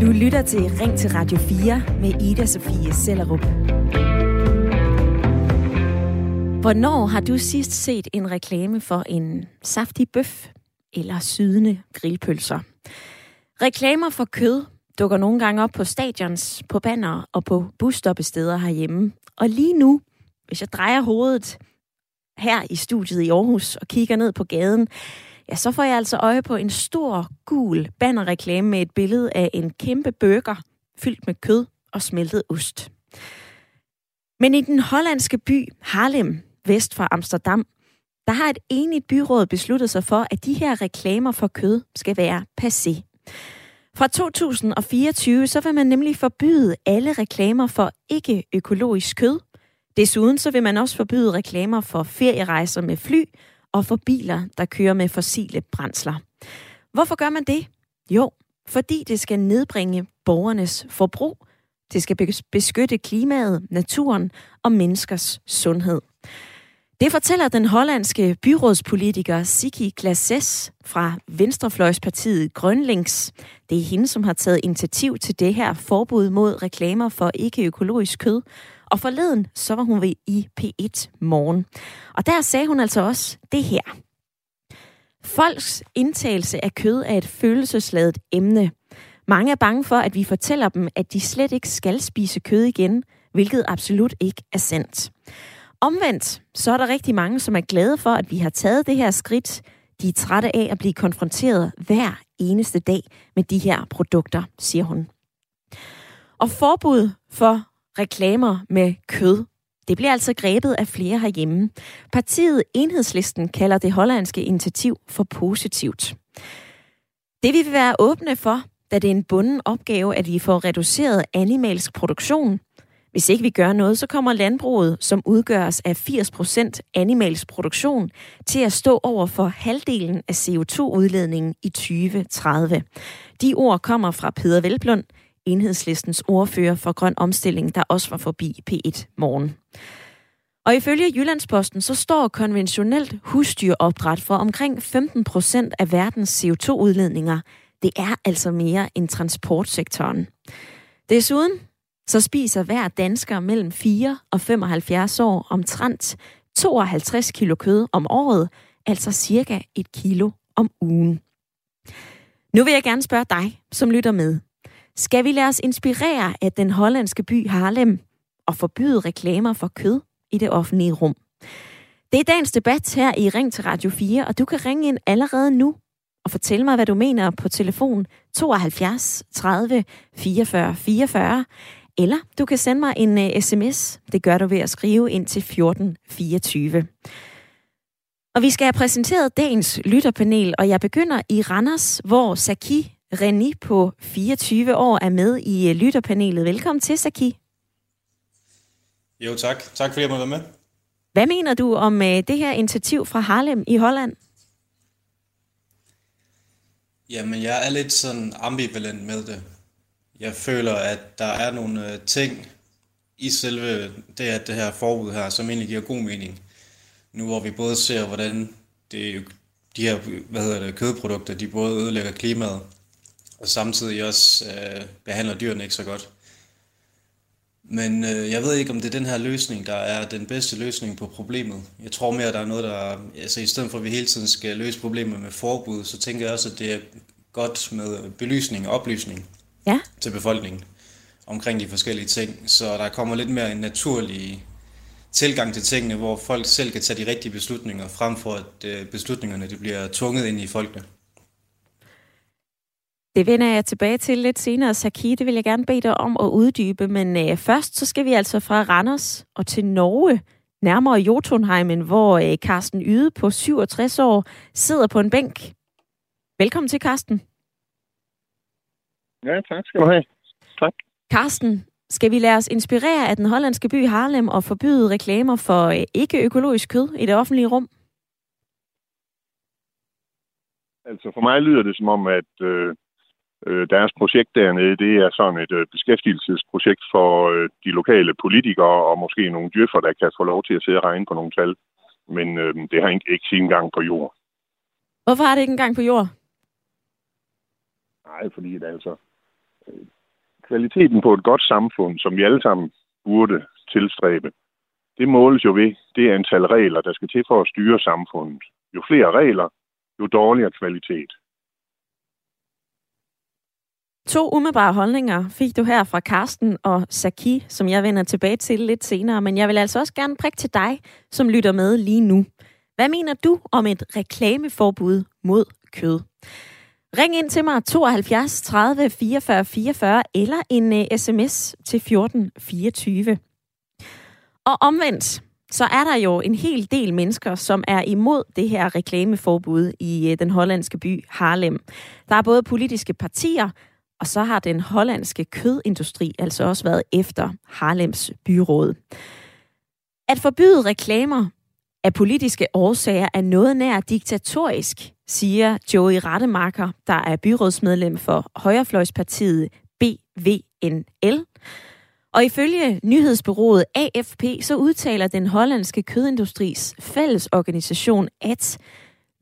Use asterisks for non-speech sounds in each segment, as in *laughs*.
Du lytter til Ring til Radio 4 med Ida Sofie Sellerup. Hvornår har du sidst set en reklame for en saftig bøf eller sydende grillpølser? Reklamer for kød dukker nogle gange op på stadions, på banner og på busstoppesteder herhjemme. Og lige nu, hvis jeg drejer hovedet her i studiet i Aarhus og kigger ned på gaden, ja, så får jeg altså øje på en stor, gul bannerreklame med et billede af en kæmpe burger fyldt med kød og smeltet ost. Men i den hollandske by Harlem, vest for Amsterdam, der har et enigt byråd besluttet sig for, at de her reklamer for kød skal være passé. Fra 2024 så vil man nemlig forbyde alle reklamer for ikke-økologisk kød. Desuden så vil man også forbyde reklamer for ferierejser med fly og for biler, der kører med fossile brændsler. Hvorfor gør man det? Jo, fordi det skal nedbringe borgernes forbrug. Det skal beskytte klimaet, naturen og menneskers sundhed. Det fortæller den hollandske byrådspolitiker Siki Glasses fra Venstrefløjspartiet Grønlings. Det er hende, som har taget initiativ til det her forbud mod reklamer for ikke-økologisk kød. Og forleden, så var hun ved i P1 Morgen. Og der sagde hun altså også det her. Folks indtagelse af kød er et følelsesladet emne. Mange er bange for, at vi fortæller dem, at de slet ikke skal spise kød igen, hvilket absolut ikke er sandt. Omvendt, så er der rigtig mange, som er glade for, at vi har taget det her skridt. De er trætte af at blive konfronteret hver eneste dag med de her produkter, siger hun. Og forbud for reklamer med kød, det bliver altså grebet af flere herhjemme. Partiet Enhedslisten kalder det hollandske initiativ for positivt. Det vi vil være åbne for, da det er en bunden opgave, at vi får reduceret animalsk produktion, hvis ikke vi gør noget, så kommer landbruget, som udgøres af 80% animalsk produktion, til at stå over for halvdelen af CO2-udledningen i 2030. De ord kommer fra Peter Velblund, enhedslistens ordfører for grøn omstilling, der også var forbi P1 morgen. Og ifølge Jyllandsposten, så står konventionelt husdyropdræt for omkring 15 procent af verdens CO2-udledninger. Det er altså mere end transportsektoren. Desuden så spiser hver dansker mellem 4 og 75 år omtrent 52 kilo kød om året, altså cirka et kilo om ugen. Nu vil jeg gerne spørge dig, som lytter med. Skal vi lade os inspirere af den hollandske by Harlem og forbyde reklamer for kød i det offentlige rum? Det er dagens debat her i Ring til Radio 4, og du kan ringe ind allerede nu og fortælle mig, hvad du mener på telefon 72 30 44 44, eller du kan sende mig en øh, uh, sms. Det gør du ved at skrive ind til 1424. Og vi skal have præsenteret dagens lytterpanel, og jeg begynder i Randers, hvor Saki Reni på 24 år er med i uh, lytterpanelet. Velkommen til, Saki. Jo, tak. Tak fordi jeg måtte være med. Hvad mener du om uh, det her initiativ fra Harlem i Holland? Jamen, jeg er lidt sådan ambivalent med det. Jeg føler, at der er nogle øh, ting i selve det, at det her forbud her, som egentlig giver god mening. Nu hvor vi både ser, hvordan det, de her hvad hedder det, kødprodukter, de både ødelægger klimaet, og samtidig også øh, behandler dyrene ikke så godt. Men øh, jeg ved ikke, om det er den her løsning, der er den bedste løsning på problemet. Jeg tror mere, at der er noget, der... Altså i stedet for, at vi hele tiden skal løse problemet med forbud, så tænker jeg også, at det er godt med belysning og oplysning ja. til befolkningen omkring de forskellige ting. Så der kommer lidt mere en naturlig tilgang til tingene, hvor folk selv kan tage de rigtige beslutninger, frem for at øh, beslutningerne de bliver tvunget ind i folkene. Det vender jeg tilbage til lidt senere, Saki. Det vil jeg gerne bede dig om at uddybe. Men øh, først så skal vi altså fra Randers og til Norge, nærmere Jotunheimen, hvor øh, Carsten Yde på 67 år sidder på en bænk. Velkommen til, Carsten. Ja, tak skal du have. Tak. Carsten, skal vi lade os inspirere af den hollandske by Harlem og forbyde reklamer for øh, ikke-økologisk kød i det offentlige rum? Altså for mig lyder det som om, at øh, øh deres projekt dernede, det er sådan et øh, beskæftigelsesprojekt for øh, de lokale politikere og måske nogle dyrfer, der kan få lov til at sidde og regne på nogle tal. Men øh, det har ikke, ikke sin gang på jord. Hvorfor har det ikke engang på jord? Nej, fordi det altså... Øh, kvaliteten på et godt samfund, som vi alle sammen burde tilstræbe, det måles jo ved det antal regler, der skal til for at styre samfundet. Jo flere regler, jo dårligere kvalitet. To umiddelbare holdninger fik du her fra Karsten og Saki, som jeg vender tilbage til lidt senere, men jeg vil altså også gerne prikke til dig, som lytter med lige nu. Hvad mener du om et reklameforbud mod kød? Ring ind til mig 72 30 44 44 eller en øh, uh, sms til 14 24. Og omvendt, så er der jo en hel del mennesker, som er imod det her reklameforbud i uh, den hollandske by Harlem. Der er både politiske partier, og så har den hollandske kødindustri altså også været efter Harlems byråd. At forbyde reklamer af politiske årsager er noget nær diktatorisk, siger Joey Rattemarker, der er byrådsmedlem for Højrefløjspartiet BVNL. Og ifølge nyhedsbyrået AFP, så udtaler den hollandske kødindustris fællesorganisation, at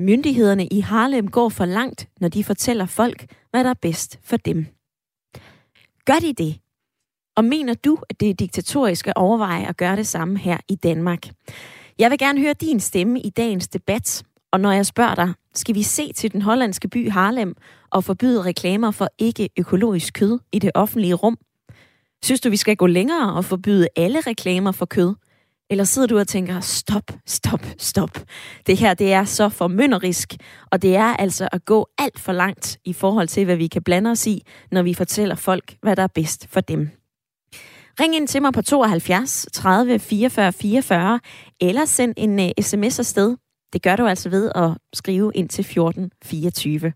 myndighederne i Harlem går for langt, når de fortæller folk, hvad der er bedst for dem. Gør de det? Og mener du, at det er diktatorisk at overveje at gøre det samme her i Danmark? Jeg vil gerne høre din stemme i dagens debat. Og når jeg spørger dig, skal vi se til den hollandske by Harlem og forbyde reklamer for ikke-økologisk kød i det offentlige rum? Synes du, vi skal gå længere og forbyde alle reklamer for kød? Eller sidder du og tænker, stop, stop, stop. Det her, det er så formynderisk, og det er altså at gå alt for langt i forhold til, hvad vi kan blande os i, når vi fortæller folk, hvad der er bedst for dem. Ring ind til mig på 72 30 44 44, eller send en øh, uh, sms afsted. Det gør du altså ved at skrive ind til 14 24.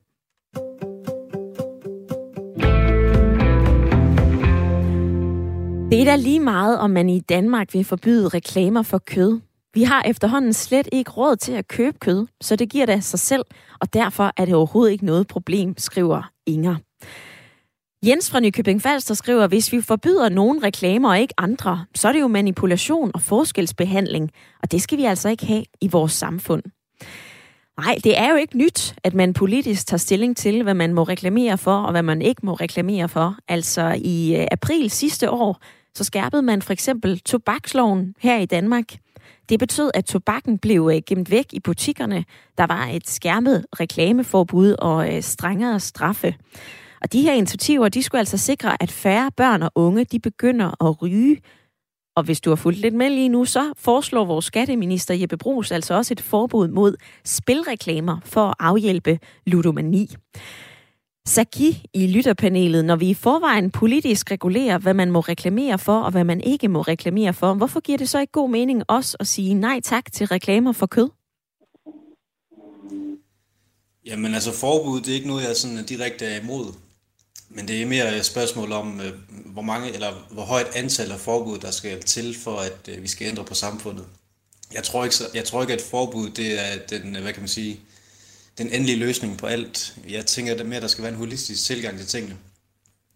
Det er da lige meget, om man i Danmark vil forbyde reklamer for kød. Vi har efterhånden slet ikke råd til at købe kød, så det giver det sig selv, og derfor er det overhovedet ikke noget problem, skriver Inger. Jens fra Nykøbing Falster skriver, hvis vi forbyder nogle reklamer og ikke andre, så er det jo manipulation og forskelsbehandling, og det skal vi altså ikke have i vores samfund. Nej, det er jo ikke nyt, at man politisk tager stilling til, hvad man må reklamere for, og hvad man ikke må reklamere for. Altså i øh, april sidste år, så skærpede man for eksempel tobaksloven her i Danmark. Det betød, at tobakken blev øh, gemt væk i butikkerne. Der var et skærmet reklameforbud og øh, strengere straffe. Og de her initiativer, de skulle altså sikre, at færre børn og unge, de begynder at ryge. Og hvis du har fulgt lidt med lige nu, så foreslår vores skatteminister Jeppe Brugs altså også et forbud mod spilreklamer for at afhjælpe ludomani. Saki i lytterpanelet, når vi i forvejen politisk regulerer, hvad man må reklamere for, og hvad man ikke må reklamere for, hvorfor giver det så ikke god mening også at sige nej tak til reklamer for kød? Jamen altså forbud, det er ikke noget, jeg sådan direkte er imod. Men det er mere et spørgsmål om, øh, hvor mange eller hvor højt antal af forbud, der skal til, for at øh, vi skal ændre på samfundet. Jeg tror ikke, jeg tror ikke at forbud, det er den, øh, hvad kan man sige, den endelige løsning på alt. Jeg tænker det mere, at der skal være en holistisk tilgang til tingene.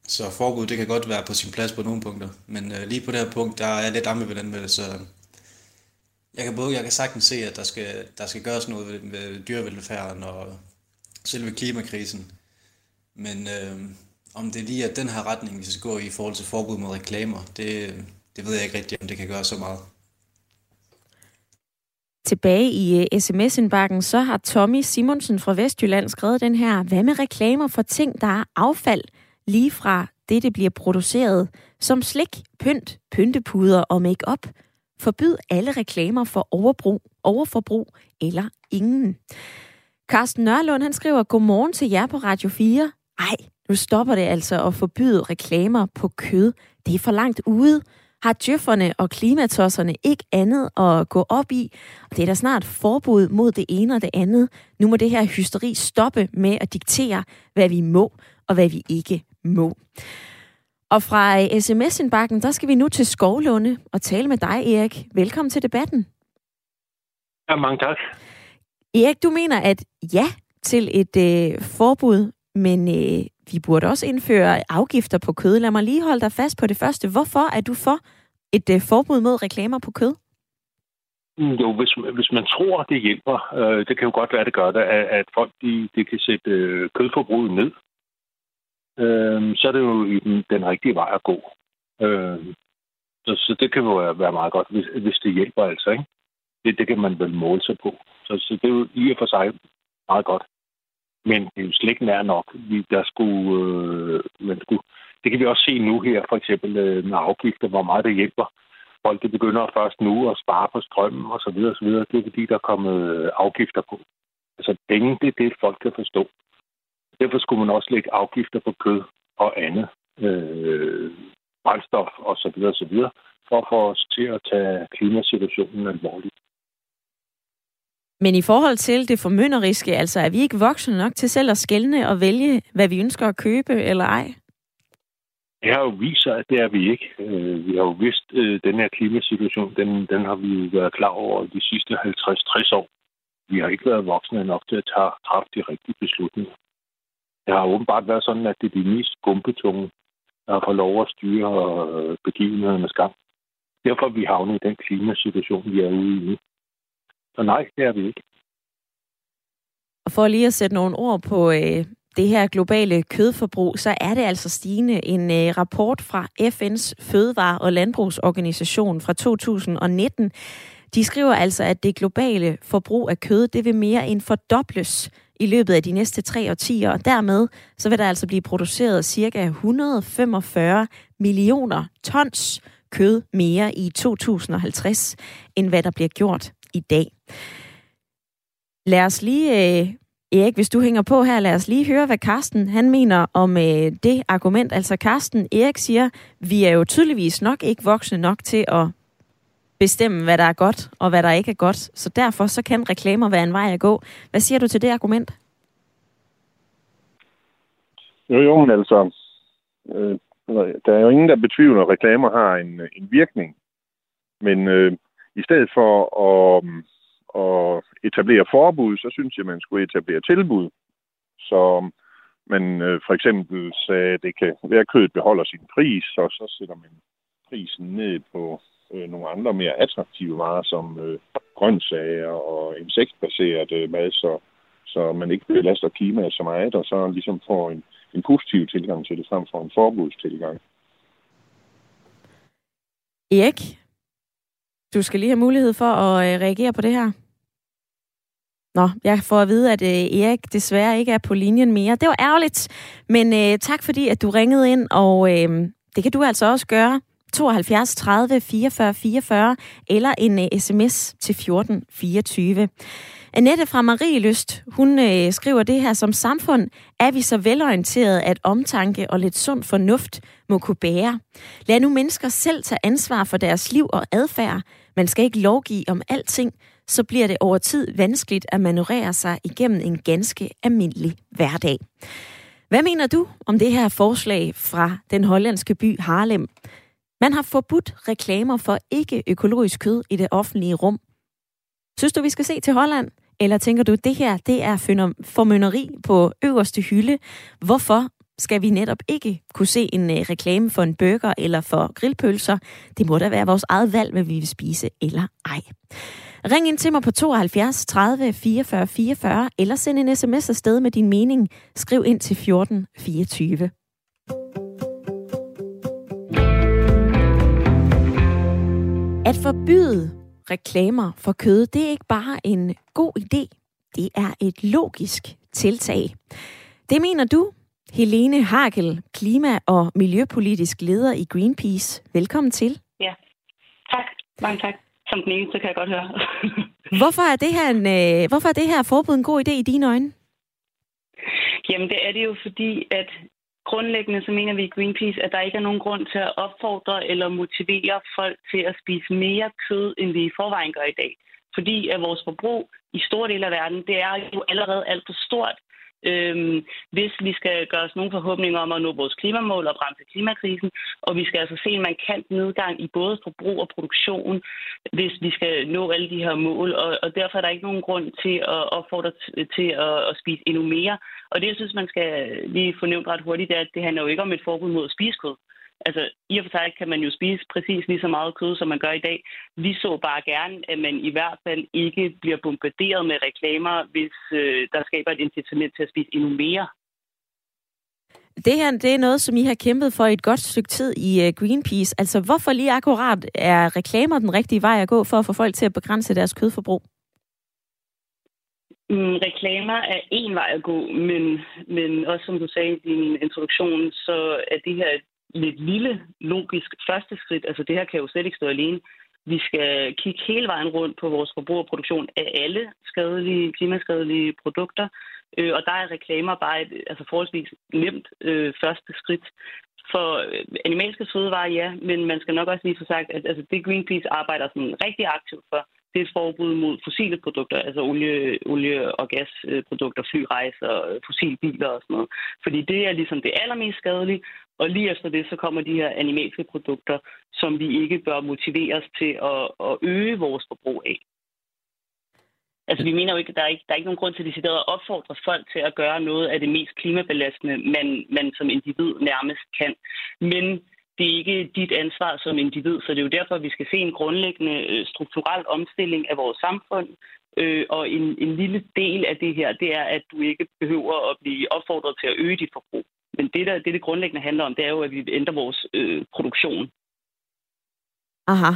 Så forbud, det kan godt være på sin plads på nogle punkter. Men øh, lige på det her punkt, der er jeg lidt ambivalent med det, så jeg kan både, jeg kan sagtens se, at der skal, der skal gøres noget ved, ved dyrevelfærden og selve klimakrisen. Men øh, om det lige er den her retning, vi skal gå i i forhold til forbud mod reklamer, det, det ved jeg ikke rigtigt, om det kan gøre så meget. Tilbage i øh, uh, sms-indbakken, så har Tommy Simonsen fra Vestjylland skrevet den her, hvad med reklamer for ting, der er affald, lige fra det, det bliver produceret, som slik, pynt, pyntepuder og makeup. Forbyd alle reklamer for overbrug, overforbrug eller ingen. Carsten Nørlund, han skriver, godmorgen til jer på Radio 4. Ej, nu stopper det altså at forbyde reklamer på kød. Det er for langt ude har djøfferne og klimatosserne ikke andet at gå op i. Og det er der snart forbud mod det ene og det andet. Nu må det her hysteri stoppe med at diktere, hvad vi må og hvad vi ikke må. Og fra sms-indbakken, der skal vi nu til Skovlunde og tale med dig, Erik. Velkommen til debatten. Ja, mange tak. Erik, du mener, at ja til et øh, forbud, men øh, vi burde også indføre afgifter på kød. Lad mig lige holde dig fast på det første. Hvorfor er du for et øh, forbud mod reklamer på kød? Mm, jo, hvis, hvis man tror, det hjælper, øh, det kan jo godt være, det gør det, at, at folk de, de kan sætte øh, kødforbruget ned. øh, så er det jo i den, den rigtige vej at gå. Øh, så, så det kan jo være meget godt, hvis, hvis det hjælper altså, ikke? Det, det kan man vel måle sig på. Så, så det er jo i og for sig meget godt. Men det er jo slet ikke nær nok. Vi, der skulle, øh, man skulle, det kan vi også se nu her, for eksempel øh, med afgifter, hvor meget det hjælper. Folk det begynder først nu at spare på strømmen og så videre, og så videre. Det er fordi, der er kommet øh, afgifter på. Altså penge, det er det, folk kan forstå. Derfor skulle man også lægge afgifter på kød og andet. Øh, brændstof og så videre, og så videre, for at få os til at tage klimasituationen alvorligt. Men i forhold til det formynderiske, altså er vi ikke voksne nok til selv at skælne og vælge, hvad vi ønsker at købe eller ej? Det har jo vist sig, at det er vi ikke. Øh, vi har jo vidst, at den her klimasituation, den, den har vi jo været klar over de sidste 50-60 år. Vi har ikke været voksne nok til at tage, træffe de rigtige beslutninger. Det har åbenbart været sådan, at det er de mest gumpetunge, der får lov at styre øh, begivenhedernes gang. Derfor er vi havnet i den klimasituation, vi er ude i nu. Så nej, det er vi ikke. Og for lige at sætte nogle ord på øh, det her globale kødforbrug, så er det altså stigende. En øh, rapport fra FN's Fødevare- og Landbrugsorganisation fra 2019, de skriver altså, at det globale forbrug af kød, det vil mere end fordobles i løbet af de næste tre årtier, og dermed så vil der altså blive produceret ca. 145 millioner tons kød mere i 2050, end hvad der bliver gjort i dag. Lad os lige, øh, Erik, hvis du hænger på her, lad os lige høre, hvad Karsten han mener om øh, det argument. Altså Karsten, Erik siger, vi er jo tydeligvis nok ikke voksne nok til at bestemme, hvad der er godt og hvad der ikke er godt. Så derfor så kan reklamer være en vej at gå. Hvad siger du til det argument? Jo, jo, altså, øh, der er jo ingen, der betvivler, at reklamer har en, øh, en virkning. Men øh, i stedet for at, at etablere forbud, så synes jeg, man skulle etablere tilbud. Så man øh, for eksempel sagde, at det kan være, at kødet beholder sin pris, og så sætter man prisen ned på øh, nogle andre mere attraktive varer, som øh, grøntsager og insektbaseret øh, mad, så, så man ikke belaster klimaet så meget, og så ligesom får en, en positiv tilgang til det, frem for en forbudstilgang. Erik, du skal lige have mulighed for at øh, reagere på det her. Nå, jeg får at vide, at øh, Erik desværre ikke er på linjen mere. Det var ærgerligt, men øh, tak fordi, at du ringede ind, og øh, det kan du altså også gøre 72 30 44 44 eller en øh, uh, sms til 14 24. Annette fra Marie Lyst, hun øh, skriver det her, som samfund er vi så velorienteret, at omtanke og lidt sund fornuft må kunne bære. Lad nu mennesker selv tage ansvar for deres liv og adfærd. Man skal ikke lovgive om alting, så bliver det over tid vanskeligt at manøvrere sig igennem en ganske almindelig hverdag. Hvad mener du om det her forslag fra den hollandske by Harlem? Man har forbudt reklamer for ikke-økologisk kød i det offentlige rum. Synes du, vi skal se til Holland? Eller tænker du, det her det er formønneri på øverste hylde? Hvorfor skal vi netop ikke kunne se en øh, reklame for en burger eller for grillpølser? Det må da være vores eget valg, hvad vi vil spise eller ej. Ring ind til mig på 72 30 44 44, eller send en sms afsted med din mening. Skriv ind til 14 24. At forbyde reklamer for kød, det er ikke bare en god idé. Det er et logisk tiltag. Det mener du, Helene Hagel, klima- og miljøpolitisk leder i Greenpeace. Velkommen til. Ja, tak. Mange tak. Som den eneste kan jeg godt høre. *laughs* hvorfor, er det her en, øh, hvorfor er det her forbud en god idé i dine øjne? Jamen, det er det jo fordi, at Grundlæggende så mener vi i Greenpeace, at der ikke er nogen grund til at opfordre eller motivere folk til at spise mere kød, end vi i forvejen gør i dag. Fordi at vores forbrug i store dele af verden, det er jo allerede alt for stort, øhm, hvis vi skal gøre os nogle forhåbninger om at nå vores klimamål og bremse klimakrisen. Og vi skal altså se en markant nedgang i både forbrug og produktion, hvis vi skal nå alle de her mål. Og, og derfor er der ikke nogen grund til at opfordre til at, at spise endnu mere. Og det, jeg synes, man skal lige få nævnt ret hurtigt, det er, at det handler jo ikke om et forbud mod spiskød. Altså, i og for sig kan man jo spise præcis lige så meget kød, som man gør i dag. Vi så bare gerne, at man i hvert fald ikke bliver bombarderet med reklamer, hvis øh, der skaber et incitament til at spise endnu mere. Det her det er noget, som I har kæmpet for i et godt stykke tid i uh, Greenpeace. Altså, hvorfor lige akkurat er reklamer den rigtige vej at gå for at få folk til at begrænse deres kødforbrug? Mm, reklamer er en vej at gå, men, men også som du sagde i din introduktion, så er det her et lidt lille logisk første skridt. Altså det her kan jo slet ikke stå alene. Vi skal kigge hele vejen rundt på vores forbrugerproduktion af alle skadelige, klimaskadelige produkter. Øh, og der er reklamer bare et altså forholdsvis nemt øh, første skridt. For øh, animalske fødevarer, ja, men man skal nok også lige få sagt, at altså, det Greenpeace arbejder sådan rigtig aktivt for, det er et forbud mod fossile produkter, altså olie, olie- og gasprodukter, flyrejser, fossilbiler og sådan noget. Fordi det er ligesom det allermest skadelige, og lige efter det, så kommer de her animalske produkter, som vi ikke bør motiveres til at, at øge vores forbrug af. Altså, vi mener jo ikke, at der er ikke, der er ikke nogen grund til decideret at opfordre folk til at gøre noget af det mest klimabelastende, man, man som individ nærmest kan. Men det er ikke dit ansvar som individ, så det er jo derfor, at vi skal se en grundlæggende øh, strukturel omstilling af vores samfund. Øh, og en, en lille del af det her, det er, at du ikke behøver at blive opfordret til at øge dit forbrug. Men det, der, det, det grundlæggende handler om, det er jo, at vi ændrer vores øh, produktion. Aha.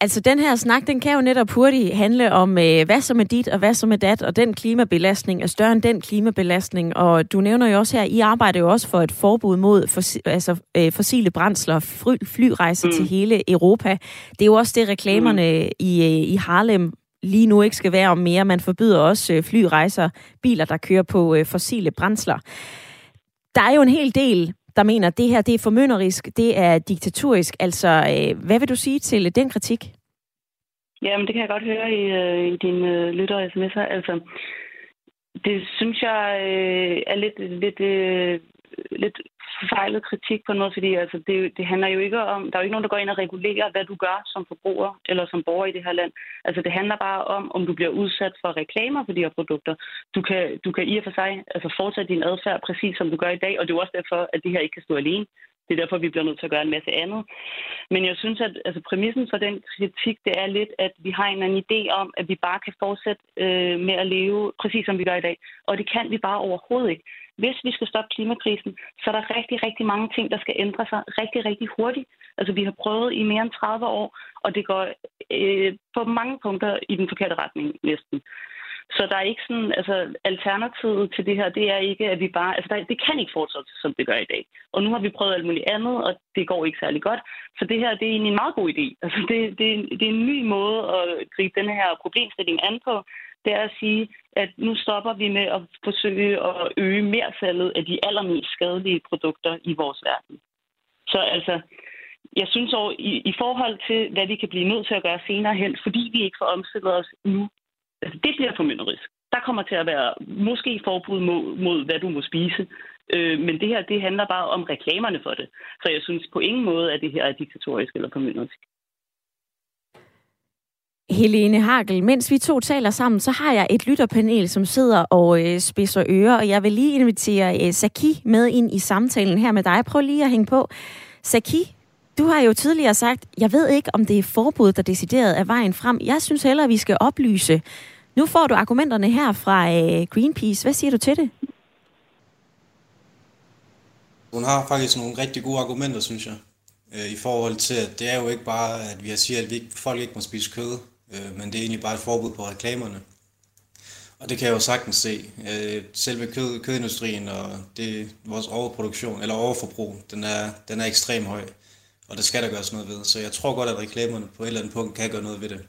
Altså, den her snak, den kan jo netop hurtigt handle om, øh, hvad som er dit, og hvad som er dat, og den klimabelastning er større end den klimabelastning. Og du nævner jo også her, I arbejder jo også for et forbud mod fos, altså, øh, fossile brændsler, fly, flyrejser mm. til hele Europa. Det er jo også det, reklamerne mm. i, øh, i Harlem lige nu ikke skal være om mere. Man forbyder også øh, flyrejser, biler, der kører på øh, fossile brændsler. Der er jo en hel del der mener, at det her det er formynderisk, det er diktaturisk. Altså, øh, hvad vil du sige til den kritik? Jamen, det kan jeg godt høre i, øh, i dine øh, lyttere sms'er. Altså, det synes jeg øh, er lidt, lidt, øh, lidt forfejlet kritik på noget, fordi altså, det, det handler jo ikke om, der er jo ikke nogen, der går ind og regulerer, hvad du gør som forbruger eller som borger i det her land. Altså det handler bare om, om du bliver udsat for reklamer for de her produkter. Du kan, du kan i og for sig altså, fortsætte din adfærd præcis som du gør i dag, og det er jo også derfor, at det her ikke kan stå alene. Det er derfor, vi bliver nødt til at gøre en masse andet. Men jeg synes, at altså, præmissen for den kritik, det er lidt, at vi har en eller anden idé om, at vi bare kan fortsætte øh, med at leve præcis som vi gør i dag. Og det kan vi bare overhovedet ikke. Hvis vi skal stoppe klimakrisen, så er der rigtig, rigtig mange ting, der skal ændre sig rigtig, rigtig hurtigt. Altså, vi har prøvet i mere end 30 år, og det går øh, på mange punkter i den forkerte retning næsten. Så der er ikke sådan, altså alternativet til det her, det er ikke, at vi bare, altså der, det kan ikke fortsætte, som det gør i dag. Og nu har vi prøvet alt muligt andet, og det går ikke særlig godt. Så det her, det er egentlig en meget god idé. Altså det, det, det er en ny måde at gribe den her problemstilling an på. Det er at sige, at nu stopper vi med at forsøge at øge mere salget af de allermest skadelige produkter i vores verden. Så altså, jeg synes over, i, i forhold til, hvad vi kan blive nødt til at gøre senere hen, fordi vi ikke får omstillet os nu, altså det bliver formynderisk. Der kommer til at være måske forbud mod, mod hvad du må spise, øh, men det her, det handler bare om reklamerne for det. Så jeg synes på ingen måde, at det her er diktatorisk eller formynderisk. Helene Hagel, mens vi to taler sammen, så har jeg et lytterpanel, som sidder og øh, spidser ører, og jeg vil lige invitere øh, Saki med ind i samtalen her med dig. Prøv lige at hænge på. Saki, du har jo tidligere sagt, jeg ved ikke, om det er forbud, der decideret er vejen frem. Jeg synes hellere, at vi skal oplyse. Nu får du argumenterne her fra øh, Greenpeace. Hvad siger du til det? Hun har faktisk nogle rigtig gode argumenter, synes jeg. Øh, I forhold til, at det er jo ikke bare, at vi har siger, at vi ikke, folk ikke må spise kød, øh, men det er egentlig bare et forbud på reklamerne. Og det kan jeg jo sagtens se. Øh, selve kød, kødindustrien og det, vores overproduktion, eller overforbrug, den er, den er ekstremt høj. Og det skal der gøres noget ved. Så jeg tror godt, at reklamerne på et eller andet punkt kan gøre noget ved det.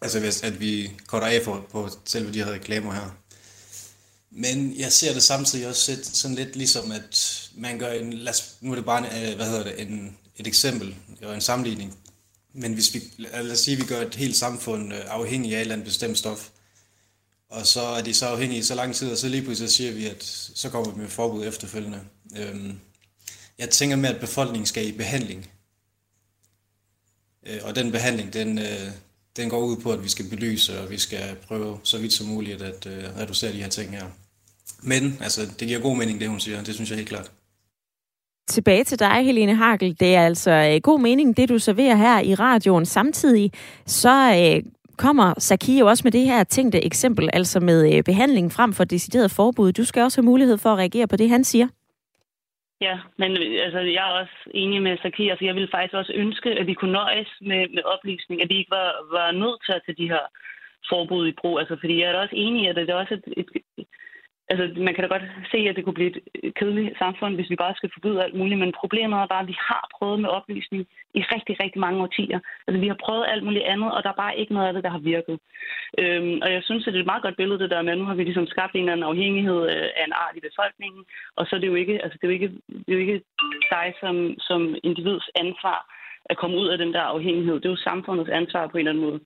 Altså hvis at vi korter af for, på selve de her reklamer her. Men jeg ser det samtidig også sådan lidt ligesom, at man gør en, lad os, nu er det bare en, øh, hvad hedder det, en, et eksempel, og en sammenligning. Men hvis vi, lad os sige, at vi gør et helt samfund øh, afhængig af et eller andet bestemt stof, og så er de så afhængige i så lang tid, og så lige pludselig siger vi, at så kommer vi med forbud efterfølgende. Øhm, jeg tænker med, at befolkningen skal i behandling. Øh, og den behandling, den, øh, den går ud på, at vi skal belyse, og vi skal prøve så vidt som muligt at øh, reducere de her ting her. Men altså, det giver god mening, det hun siger. Det synes jeg helt klart. Tilbage til dig, Helene Hagel. Det er altså øh, god mening, det du serverer her i radioen. Samtidig så øh, kommer Saki jo også med det her tænkte eksempel, altså med øh, behandling frem for decideret forbud. Du skal også have mulighed for at reagere på det, han siger. Ja, men øh, altså, jeg er også enig med Saki. Altså, jeg ville faktisk også ønske, at vi kunne nøjes med, med oplysning, at vi ikke var, var nødt til at tage de her forbud i brug. Altså, fordi jeg er også enig i, at det er også et, et, altså, man kan da godt se, at det kunne blive et øh, kedeligt samfund, hvis vi bare skal forbyde alt muligt, men problemet er bare, at vi har prøvet med oplysning i rigtig, rigtig mange årtier. Altså, vi har prøvet alt muligt andet, og der er bare ikke noget af det, der har virket. Øhm, og jeg synes, at det er et meget godt billede, det der med, at nu har vi ligesom skabt en eller anden afhængighed øh, af en art i befolkningen, og så er det jo ikke, altså, det er jo ikke, det er jo ikke dig som, som individs ansvar, at komme ud af den der afhængighed. Det er jo samfundets ansvar på en eller anden måde.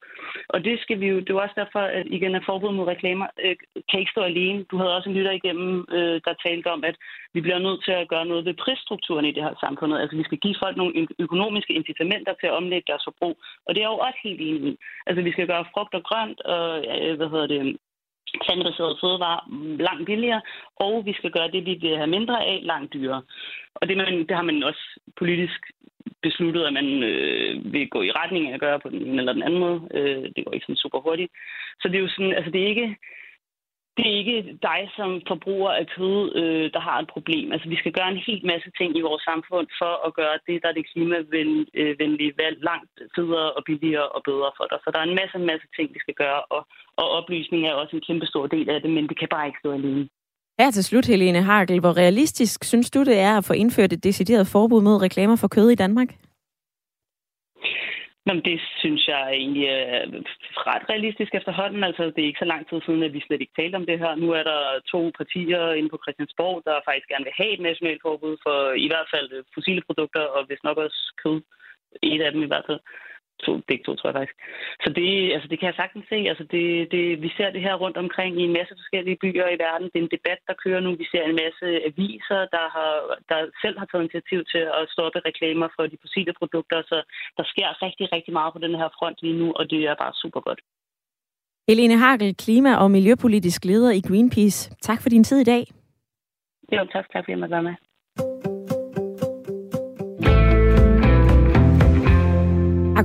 Og det skal vi jo, det er også derfor, at igen at forbud mod reklamer øh, kan ikke stå alene. Du havde også en lytter igennem, øh, der talte om, at vi bliver nødt til at gøre noget ved prisstrukturen i det her samfund. Altså vi skal give folk nogle økonomiske incitamenter til at omlægge deres forbrug. Og det er jo også helt enig i. Altså vi skal gøre frugt og grønt og, øh, hvad hedder det, plantebaserede fødevarer langt billigere, og vi skal gøre det, vi vil have mindre af, langt dyrere. Og det, man, det har man også politisk besluttet, at man øh, vil gå i retning af at gøre på den ene eller den anden måde. Øh, det går ikke sådan super hurtigt. Så det er jo sådan, altså det er ikke, det er ikke dig som forbruger af kød, øh, der har et problem. Altså, vi skal gøre en helt masse ting i vores samfund for at gøre det, der er det klimavenlige øh, valg langt federe og billigere og bedre for dig. Så der er en masse, masse ting, vi skal gøre, og, og oplysning er også en kæmpe stor del af det, men det kan bare ikke stå alene. Her til slut, Helene Harkel, hvor realistisk synes du, det er at få indført et decideret forbud mod reklamer for kød i Danmark? Jamen, det synes jeg egentlig er ret realistisk efterhånden. Altså, det er ikke så lang tid siden, at vi slet ikke talte om det her. Nu er der to partier inde på Christiansborg, der faktisk gerne vil have et nationalt forbud for i hvert fald fossile produkter, og hvis nok også kød. Et af dem i hvert fald to, begge to, tror jeg faktisk. Så det, altså, det kan jeg sagtens se. Altså, det, det, vi ser det her rundt omkring i en masse forskellige byer i verden. Det er en debat, der kører nu. Vi ser en masse aviser, der, har, der selv har taget initiativ til at stoppe reklamer for de fossile produkter. Så der sker rigtig, rigtig meget på den her front lige nu, og det er bare super godt. Helene Hagel, klima- og miljøpolitisk leder i Greenpeace. Tak for din tid i dag. Jo, tak. Tak fordi jeg måtte være med.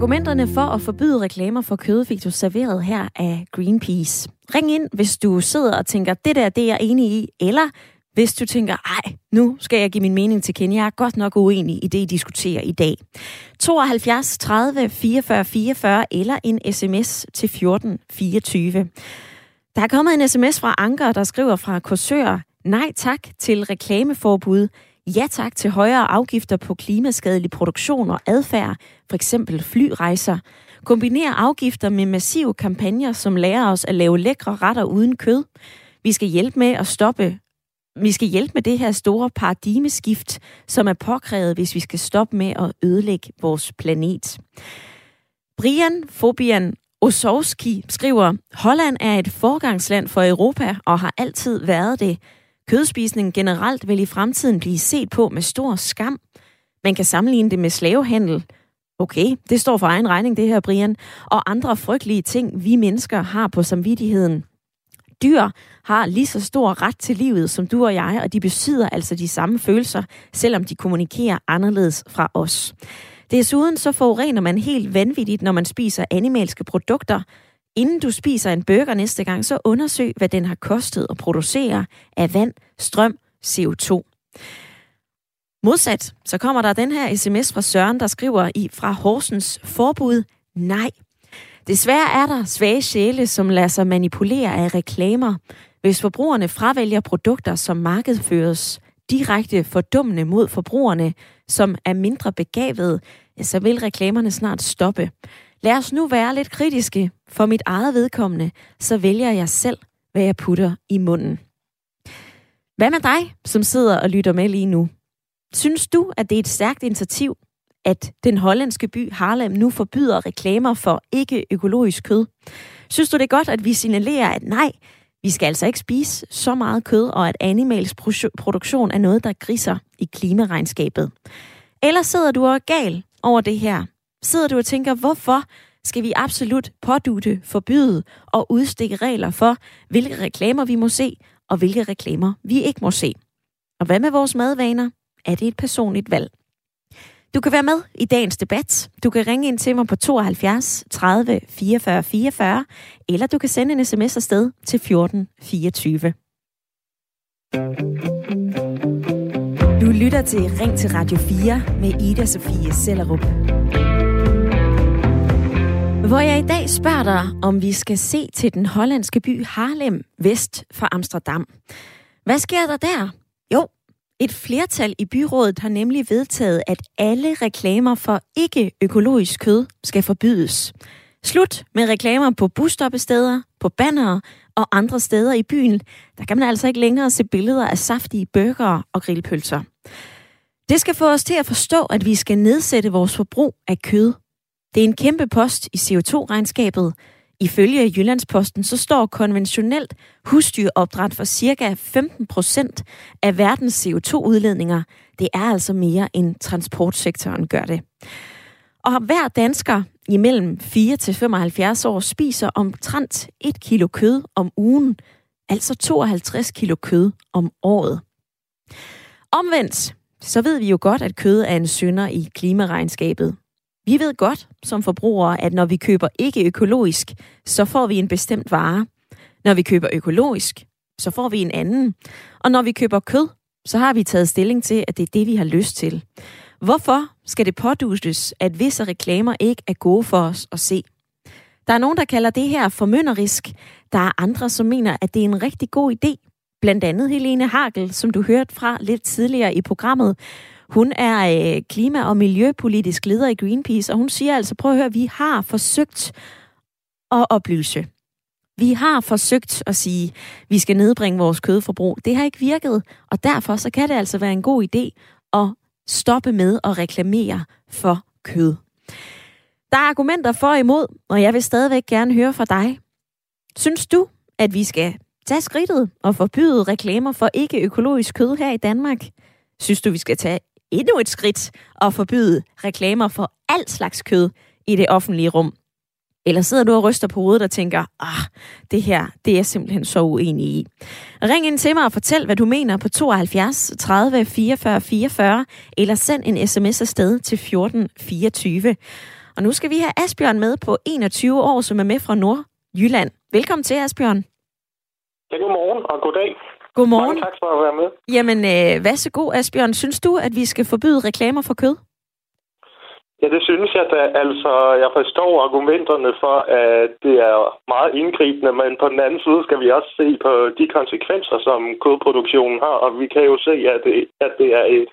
Argumenterne for at forbyde reklamer for kød fik du serveret her af Greenpeace. Ring ind, hvis du sidder og tænker, det der, det er jeg enig i, eller hvis du tænker, ej, nu skal jeg give min mening til kende. Jeg er godt nok uenig i det, I diskuterer i dag. 72 30 44 44 eller en sms til 14 24. Der er kommet en sms fra Anker, der skriver fra Korsør, nej tak til reklameforbud ja tak til højere afgifter på klimaskadelig produktion og adfærd, for eksempel flyrejser. Kombinere afgifter med massive kampagner, som lærer os at lave lækre retter uden kød. Vi skal hjælpe med at stoppe vi skal hjælpe med det her store paradigmeskift, som er påkrævet, hvis vi skal stoppe med at ødelægge vores planet. Brian Fobian Osowski skriver, Holland er et forgangsland for Europa og har altid været det. Kødspisning generelt vil i fremtiden blive set på med stor skam. Man kan sammenligne det med slavehandel. Okay, det står for egen regning, det her, Brian. Og andre frygtelige ting, vi mennesker har på samvittigheden. Dyr har lige så stor ret til livet som du og jeg, og de besidder altså de samme følelser, selvom de kommunikerer anderledes fra os. Desuden så forurener man helt vanvittigt, når man spiser animalske produkter, Inden du spiser en burger næste gang, så undersøg, hvad den har kostet at producere af vand, strøm, CO2. Modsat, så kommer der den her sms fra Søren, der skriver i fra Horsens forbud nej. Desværre er der svage sjæle, som lader sig manipulere af reklamer. Hvis forbrugerne fravælger produkter, som markedsføres direkte fordummende mod forbrugerne, som er mindre begavede, så vil reklamerne snart stoppe. Lad os nu være lidt kritiske. For mit eget vedkommende, så vælger jeg selv, hvad jeg putter i munden. Hvad med dig, som sidder og lytter med lige nu? Synes du, at det er et stærkt initiativ, at den hollandske by Harlem nu forbyder reklamer for ikke-økologisk kød? Synes du det er godt, at vi signalerer, at nej, vi skal altså ikke spise så meget kød, og at animals produktion er noget, der griser i klimaregnskabet? Eller sidder du og er gal over det her? Sidder du og tænker, hvorfor skal vi absolut pådute, forbyde og udstikke regler for, hvilke reklamer vi må se, og hvilke reklamer vi ikke må se. Og hvad med vores madvaner? Er det et personligt valg? Du kan være med i dagens debat. Du kan ringe ind til mig på 72 30 44 44, eller du kan sende en sms afsted til 14 24. Du Du lytter til Ring til Radio 4 med Ida Sofie Sellerup. Hvor jeg i dag spørger dig, om vi skal se til den hollandske by Harlem, vest for Amsterdam. Hvad sker der der? Jo, et flertal i byrådet har nemlig vedtaget, at alle reklamer for ikke-økologisk kød skal forbydes. Slut med reklamer på busstoppesteder, på bannere og andre steder i byen. Der kan man altså ikke længere se billeder af saftige burgere og grillpølser. Det skal få os til at forstå, at vi skal nedsætte vores forbrug af kød. Det er en kæmpe post i CO2-regnskabet. Ifølge Jyllandsposten så står konventionelt husdyropdræt for cirka 15 procent af verdens CO2-udledninger. Det er altså mere end transportsektoren gør det. Og hver dansker imellem 4 til 75 år spiser omtrent 1 kilo kød om ugen, altså 52 kilo kød om året. Omvendt, så ved vi jo godt, at kød er en synder i klimaregnskabet. Vi ved godt som forbrugere, at når vi køber ikke økologisk, så får vi en bestemt vare. Når vi køber økologisk, så får vi en anden. Og når vi køber kød, så har vi taget stilling til, at det er det, vi har lyst til. Hvorfor skal det pådustes, at visse reklamer ikke er gode for os at se? Der er nogen, der kalder det her formynderisk. Der er andre, som mener, at det er en rigtig god idé. Blandt andet Helene Hagel, som du hørte fra lidt tidligere i programmet. Hun er øh, klima- og miljøpolitisk leder i Greenpeace, og hun siger altså, prøv at høre, vi har forsøgt at oplyse. Vi har forsøgt at sige, at vi skal nedbringe vores kødforbrug. Det har ikke virket, og derfor så kan det altså være en god idé at stoppe med at reklamere for kød. Der er argumenter for og imod, og jeg vil stadigvæk gerne høre fra dig. Synes du, at vi skal tage skridtet og forbyde reklamer for ikke-økologisk kød her i Danmark? Synes du, vi skal tage endnu et skridt at forbyde reklamer for alt slags kød i det offentlige rum? Eller sidder du og ryster på hovedet og tænker, ah, det her, det er jeg simpelthen så uenig i. Ring ind til mig og fortæl, hvad du mener på 72 30 44 44, eller send en sms afsted til 14 24. Og nu skal vi have Asbjørn med på 21 år, som er med fra Nordjylland. Velkommen til, Asbjørn. Ja, godmorgen og goddag. Godmorgen. Mange tak for at være med. Jamen, øh, hvad så god, Asbjørn. Synes du, at vi skal forbyde reklamer for kød? Ja, det synes jeg da. Altså, jeg forstår argumenterne for, at det er meget indgribende, men på den anden side skal vi også se på de konsekvenser, som kødproduktionen har, og vi kan jo se, at det, at det er et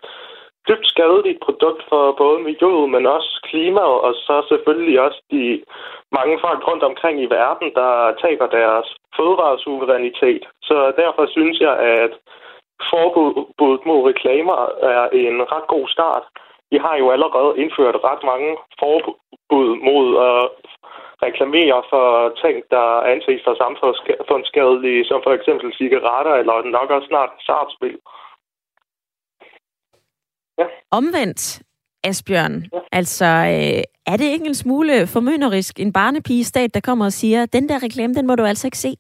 dybt skadeligt produkt for både miljøet, men også klimaet, og så selvfølgelig også de mange folk rundt omkring i verden, der taber deres fødevaresuverænitet. Så derfor synes jeg, at forbuddet mod reklamer er en ret god start. Vi har jo allerede indført ret mange forbud mod at reklamere for ting, der anses for samfundsskadelige, som for eksempel cigaretter eller nok også snart sartspil. Ja. Omvendt, Asbjørn, ja. altså øh, er det ikke en smule formynderisk en barnepige-stat, der kommer og siger, den der reklame, den må du altså ikke se?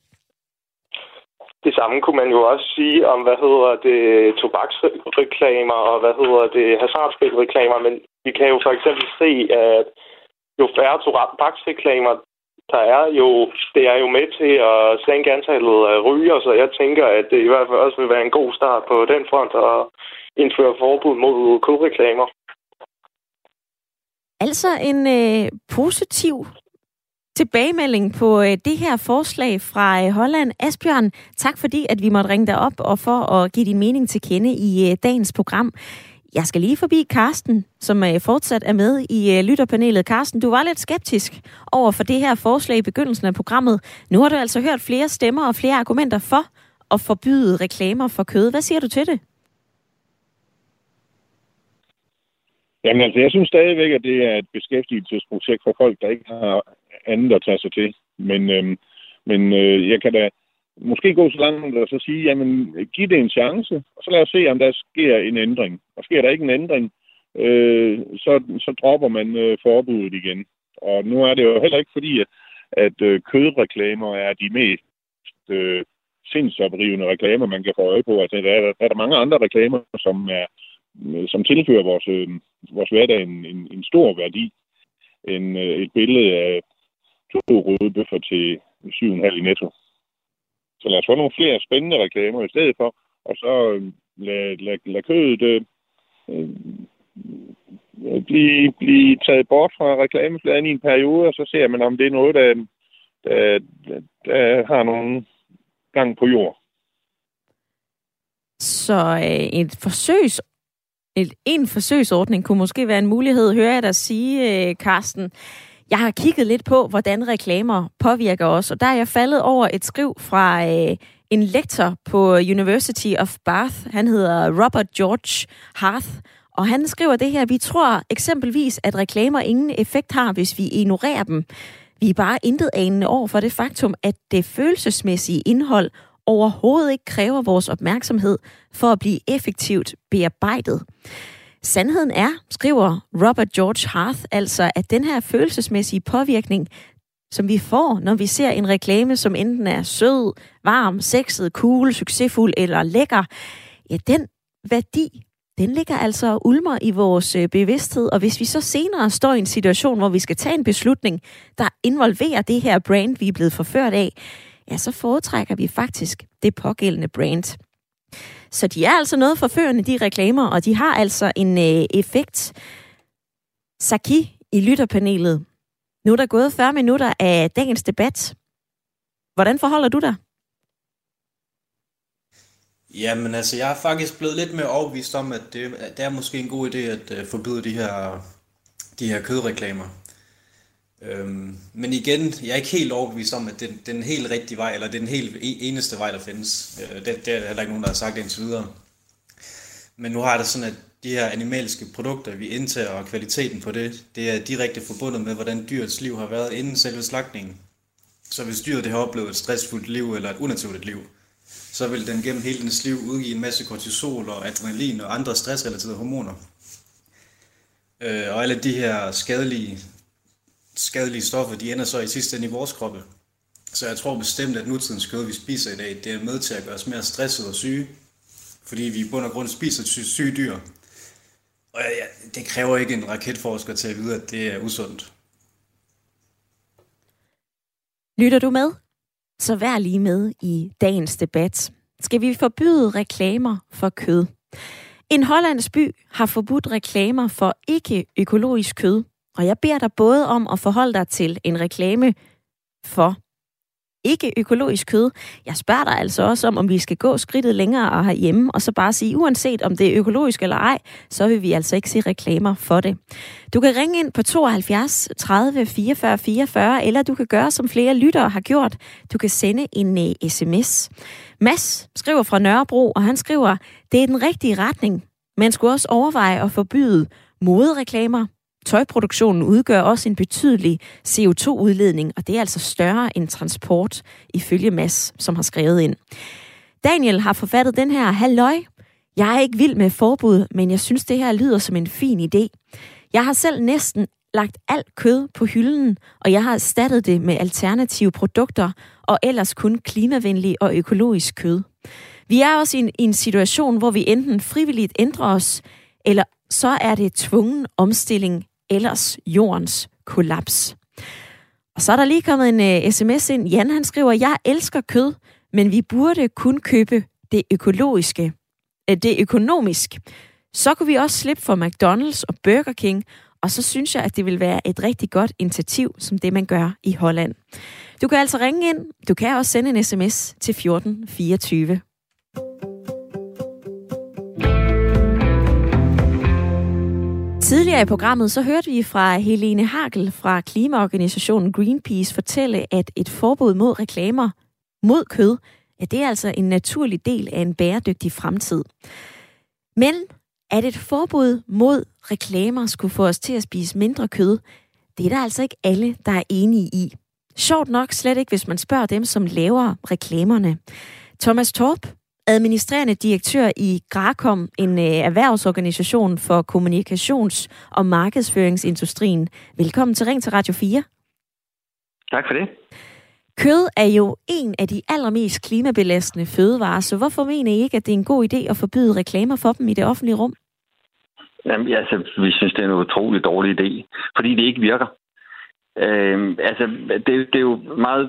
Det samme kunne man jo også sige om, hvad hedder det, tobaksreklamer og hvad hedder det, hasardspilreklamer, men vi kan jo for eksempel se, at jo færre tobaksreklamer der er jo, det er jo med til at sænke antallet af ryger, så jeg tænker, at det i hvert fald også vil være en god start på den front at indføre forbud mod kodreklamer. Altså en øh, positiv tilbagemelding på øh, det her forslag fra øh, Holland. Asbjørn, tak fordi, at vi måtte ringe dig op og for at give din mening til kende i øh, dagens program. Jeg skal lige forbi Karsten, som øh, fortsat er med i øh, lytterpanelet. Karsten, du var lidt skeptisk over for det her forslag i begyndelsen af programmet. Nu har du altså hørt flere stemmer og flere argumenter for at forbyde reklamer for kød. Hvad siger du til det? Jamen altså, jeg synes stadigvæk, at det er et beskæftigelsesprojekt for folk, der ikke har andet at tage sig til. Men, øhm, men øh, jeg kan da måske gå så langt og så sige, jamen, giv det en chance, og så lad os se, om der sker en ændring. Og sker der ikke en ændring, øh, så, så dropper man øh, forbuddet igen. Og nu er det jo heller ikke fordi, at, at øh, kødreklamer er de mest øh, sindsoprivende reklamer, man kan få øje på. Altså, der er, der er der mange andre reklamer, som er Øh, som tilfører vores, øh, vores hverdag en, en, en stor værdi. En, øh, et billede af to røde bøffer til 7,5 i netto. Så lad os få nogle flere spændende reklamer i stedet for, og så øh, lad, lad, lad kødet øh, øh, blive, blive taget bort fra reklamefladen i en periode, og så ser man, om det er noget, der, der, der har nogen gang på jord. Så øh, et forsøgs, et, en forsøgsordning kunne måske være en mulighed, hører jeg dig sige, øh, Karsten. Carsten. Jeg har kigget lidt på, hvordan reklamer påvirker os, og der er jeg faldet over et skriv fra øh, en lektor på University of Bath. Han hedder Robert George Harth, og han skriver det her, vi tror eksempelvis, at reklamer ingen effekt har, hvis vi ignorerer dem. Vi er bare intet anende over for det faktum, at det følelsesmæssige indhold overhovedet ikke kræver vores opmærksomhed for at blive effektivt bearbejdet. Sandheden er, skriver Robert George Harth, altså at den her følelsesmæssige påvirkning, som vi får, når vi ser en reklame, som enten er sød, varm, sexet, cool, succesfuld eller lækker, ja, den værdi, den ligger altså ulmer i vores øh, bevidsthed, og hvis vi så senere står i en situation, hvor vi skal tage en beslutning, der involverer det her brand, vi er blevet forført af, ja, så foretrækker vi faktisk det pågældende brand. Så de er altså noget forførende, de reklamer, og de har altså en øh, effekt. Saki i lytterpanelet. Nu er der gået 40 minutter af dagens debat. Hvordan forholder du dig? Jamen altså, jeg er faktisk blevet lidt mere overbevist om, at det, at det er måske en god idé at øh, forbyde de her, de her kødreklamer. Øhm, men igen, jeg er ikke helt overbevist om, at det, det er den helt rigtige vej, eller det er den helt e, eneste vej, der findes. Øh, det, det er heller ikke nogen, der har sagt det indtil videre. Men nu har det sådan, at de her animalske produkter, vi indtager, og kvaliteten på det, det er direkte forbundet med, hvordan dyrets liv har været inden selve slagtningen. Så hvis dyret det har oplevet et stressfuldt liv eller et unaturligt liv, så vil den gennem hele dens liv udgive en masse kortisol og adrenalin og andre stressrelaterede hormoner. Øh, og alle de her skadelige skadelige stoffer, de ender så i sidste ende i vores kroppe. Så jeg tror bestemt, at nutidens kød, vi spiser i dag, det er med til at gøre os mere stressede og syge. Fordi vi i bund og grund spiser sy- syge dyr. Og ja, det kræver ikke en raketforsker til at vide, at det er usundt. Lytter du med? Så vær lige med i dagens debat. Skal vi forbyde reklamer for kød? En hollandsk by har forbudt reklamer for ikke-økologisk kød, og jeg beder dig både om at forholde dig til en reklame for ikke økologisk kød. Jeg spørger dig altså også om, om vi skal gå skridtet længere og herhjemme, og så bare sige, uanset om det er økologisk eller ej, så vil vi altså ikke se reklamer for det. Du kan ringe ind på 72 30 44 44, eller du kan gøre, som flere lyttere har gjort. Du kan sende en øh, uh, sms. Mads skriver fra Nørrebro, og han skriver, det er den rigtige retning. Man skulle også overveje at forbyde modereklamer, Tøjproduktionen udgør også en betydelig CO2-udledning, og det er altså større end transport, ifølge Mass, som har skrevet ind. Daniel har forfattet den her Halløj. Jeg er ikke vild med forbud, men jeg synes, det her lyder som en fin idé. Jeg har selv næsten lagt alt kød på hylden, og jeg har erstattet det med alternative produkter og ellers kun klimavenlig og økologisk kød. Vi er også i en, i en situation, hvor vi enten frivilligt ændrer os, eller så er det tvungen omstilling ellers jordens kollaps. Og så er der lige kommet en øh, uh, sms ind. Jan han skriver, jeg elsker kød, men vi burde kun købe det økologiske, uh, det økonomisk. Så kunne vi også slippe for McDonald's og Burger King, og så synes jeg, at det vil være et rigtig godt initiativ, som det man gør i Holland. Du kan altså ringe ind. Du kan også sende en sms til 1424. Tidligere i programmet så hørte vi fra Helene Hagel fra klimaorganisationen Greenpeace fortælle, at et forbud mod reklamer mod kød, at det er altså en naturlig del af en bæredygtig fremtid. Men at et forbud mod reklamer skulle få os til at spise mindre kød, det er der altså ikke alle, der er enige i. Sjovt nok slet ikke, hvis man spørger dem, som laver reklamerne. Thomas Torp, administrerende direktør i Grakom, en øh, erhvervsorganisation for kommunikations- og markedsføringsindustrien. Velkommen til Ring til Radio 4. Tak for det. Kød er jo en af de allermest klimabelastende fødevarer, så hvorfor mener I ikke, at det er en god idé at forbyde reklamer for dem i det offentlige rum? Jamen, altså, vi synes, det er en utrolig dårlig idé, fordi det ikke virker. Øh, altså, det, det er jo meget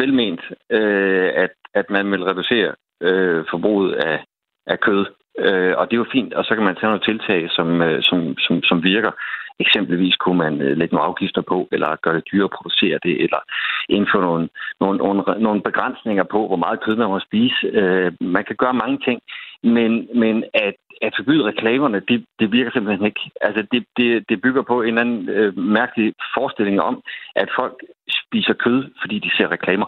velment, øh, at, at man vil reducere øh, forbruget af, af kød. Øh, og det er jo fint, og så kan man tage nogle tiltag, som, øh, som, som, som virker. Eksempelvis kunne man øh, lægge nogle afgifter på, eller gøre det dyrere at producere det, eller indføre nogle, nogle, nogle, nogle begrænsninger på, hvor meget kød man må spise. Øh, man kan gøre mange ting, men, men at, at forbyde reklamerne, det, det virker simpelthen ikke. Altså, det, det, det bygger på en eller anden øh, mærkelig forestilling om, at folk spiser kød, fordi de ser reklamer.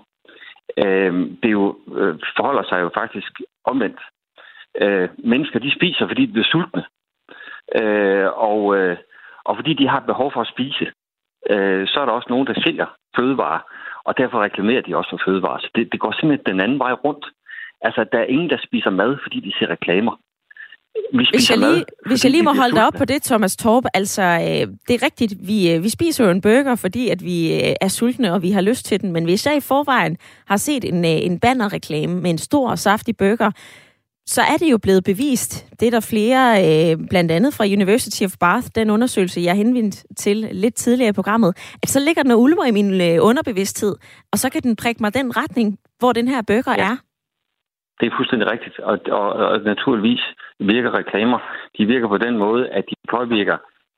Øh, det jo, øh, forholder sig jo faktisk omvendt. Øh, mennesker, de spiser, fordi de bliver sultne. Øh, og, øh, og fordi de har behov for at spise, øh, så er der også nogen, der sælger fødevarer, og derfor reklamerer de også for fødevarer. Så det, det går simpelthen den anden vej rundt. Altså, der er ingen, der spiser mad, fordi de ser reklamer. Vi hvis jeg, lige, mad, hvis jeg lige må holde dig op på det, Thomas Torp, altså, øh, det er rigtigt, vi, øh, vi spiser jo en burger, fordi at vi øh, er sultne, og vi har lyst til den, men hvis jeg i forvejen har set en, øh, en bannerreklame med en stor og saftig burger, så er det jo blevet bevist. Det er der flere, øh, blandt andet fra University of Bath, den undersøgelse, jeg henvendt til lidt tidligere i programmet, at så ligger den og ulmer i min øh, underbevidsthed, og så kan den prikke mig den retning, hvor den her burger ja. er. Det er fuldstændig rigtigt, og, og, og naturligvis virker reklamer. De virker på den måde, at de påvirker